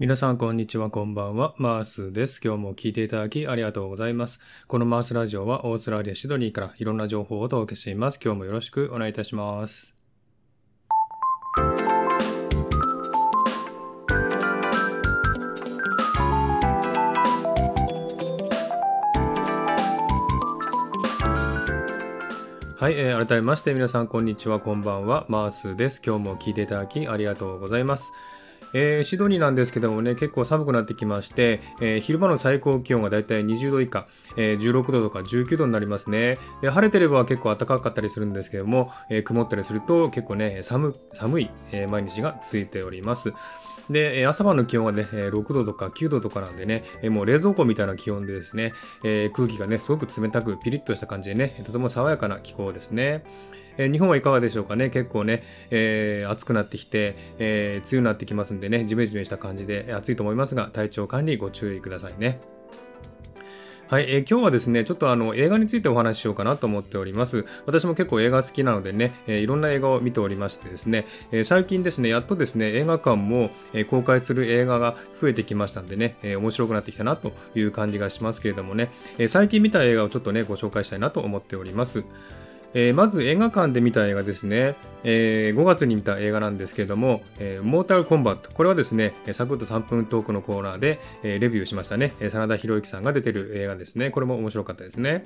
皆さん、こんにちは、こんばんは。マースです。今日も聞いていただきありがとうございます。このマースラジオはオーストラリア・シドニーからいろんな情報をお届けしています。今日もよろしくお願いいたします。はい、えー、改めまして皆さんこんにちは、こんばんは。マースです。今日も聞いていただきありがとうございます。えー、シドニーなんですけどもね、結構寒くなってきまして、えー、昼間の最高気温がだいたい20度以下、えー、16度とか19度になりますね。で晴れてれば結構暖かかったりするんですけども、え曇ったりすると結構ね、寒寒い、え毎日が続いております。で、朝晩の気温はね、6度とか9度とかなんでね、もう冷蔵庫みたいな気温でですね、空気がね、すごく冷たくピリッとした感じでね、とても爽やかな気候ですね。え、日本はいかがでしょうかね。結構ね、えー、暑くなってきて、えー、梅雨になってきますんでね、ジメジメした感じで暑いと思いますが、体調管理ご注意くださいね。はい、えー、今日はですね、ちょっとあの映画についてお話ししようかなと思っております。私も結構映画好きなのでね、えー、いろんな映画を見ておりましてですね、えー、最近ですね、やっとですね、映画館も、え公開する映画が増えてきましたんでね、え面白くなってきたなという感じがしますけれどもね、え最近見た映画をちょっとね、ご紹介したいなと思っております。えー、まず映画館で見た映画ですね、えー、5月に見た映画なんですけれども、えー、モータルコンバット。これはですね、サクッと3分トークのコーナーで、えー、レビューしましたね。真田広之さんが出てる映画ですね。これも面白かったですね。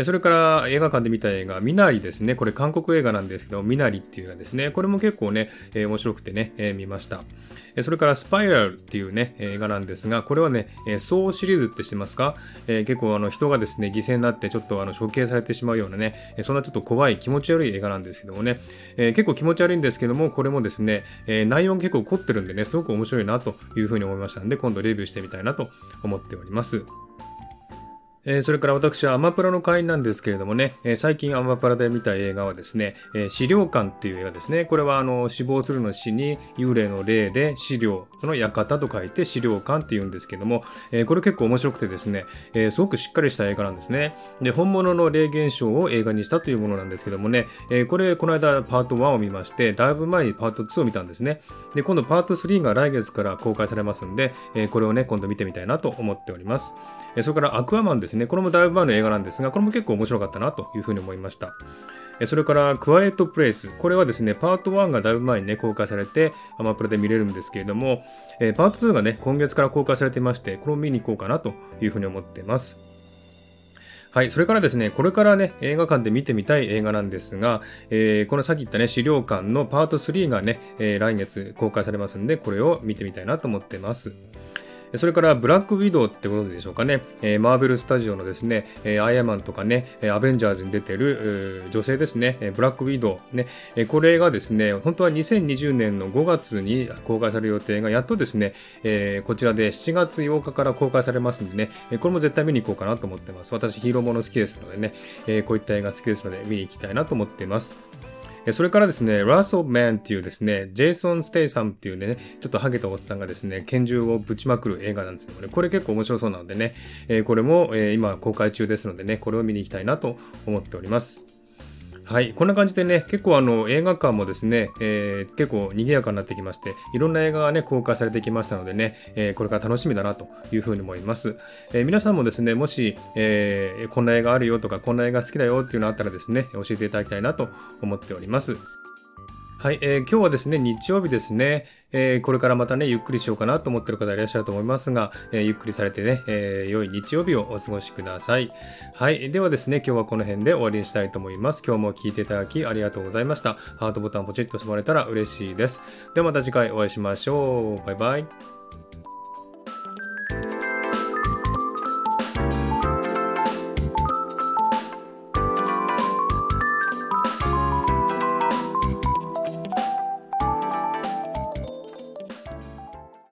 それから映画館で見た映画、ミナリですね。これ韓国映画なんですけど、ミナリっていう映画ですね。これも結構ね、えー、面白くてね、えー、見ました。それからスパイラルっていうね、映画なんですが、これはね、ソーシリーズって知ってますか、えー、結構あの人がですね、犠牲になってちょっとあの処刑されてしまうようなね、そんなちょっと怖い気持ち悪い映画なんですけどもね、えー、結構気持ち悪いんですけども、これもですね、えー、内容が結構凝ってるんでね、すごく面白いなというふうに思いましたんで、今度レビューしてみたいなと思っております。えー、それから私はアマプラの会員なんですけれどもね、えー、最近アマプラで見た映画はですね、えー、資料館っていう映画ですね。これはあの死亡するの死に幽霊の霊で資料、その館と書いて資料館って言うんですけども、えこれ結構面白くてですね、えすごくしっかりした映画なんですね。で、本物の霊現象を映画にしたというものなんですけどもね、えこれこの間パート1を見まして、だいぶ前にパート2を見たんですね。で、今度パート3が来月から公開されますんで、えこれをね、今度見てみたいなと思っております。えそれからアクアマンですですね。これもだいぶ前の映画なんですが、これも結構面白かったなというふうに思いました。それから、クワイエットプレイス。これはですね、パート1がだいぶ前にね、公開されて、アマプラで見れるんですけれども、えパート2がね、今月から公開されていまして、これを見に行こうかなというふうに思っています。はい。それからですね、これからね、映画館で見てみたい映画なんですが、えー、このさっき言ったね、資料館のパート3がね、えー、来月公開されますんで、これを見てみたいなと思ってます。それからブラックウィドウってことでしょうかね、えー、マーベルスタジオのですね、えー、アイアマンとかね、アベンジャーズに出てる女性ですね、ブラックウィドウね、えこれがですね、本当は2020年の5月に公開される予定が、やっとですね、えー、こちらで7月8日から公開されますんでね、これも絶対見に行こうかなと思ってます。私ヒーローもの好きですのでね、えこういった映画好きですので見に行きたいなと思っています。それからですね、ラスオブマンっていうですね、ジェイソン・ステイサムっていうね、ちょっとハゲたおっさんがですね、拳銃をぶちまくる映画なんですけどね、これ結構面白そうなのでね、えこれも、え今公開中ですのでね、これを見に行きたいなと思っております。はい、こんな感じでね、結構あの映画館もですね、えー、結構賑やかになってきまして、いろんな映画がね、公開されてきましたのでね、えー、これから楽しみだなというふうに思います。えー、皆さんもですね、もし、えこんな映画あるよとか、こんな映画好きだよっていうのあったらですね、教えていただきたいなと思っております。はい、えー、今日はですね、日曜日ですね、えー、これからまたね、ゆっくりしようかなと思ってる方いらっしゃると思いますが、えー、ゆっくりされてね、えー、良い日曜日をお過ごしください。はい、ではですね、今日はこの辺で終わりにしたいと思います。今日も聞いていただきありがとうございました。ハートボタンポチッと押してもらえたら嬉しいです。ではまた次回お会いしましょう。バイバイ。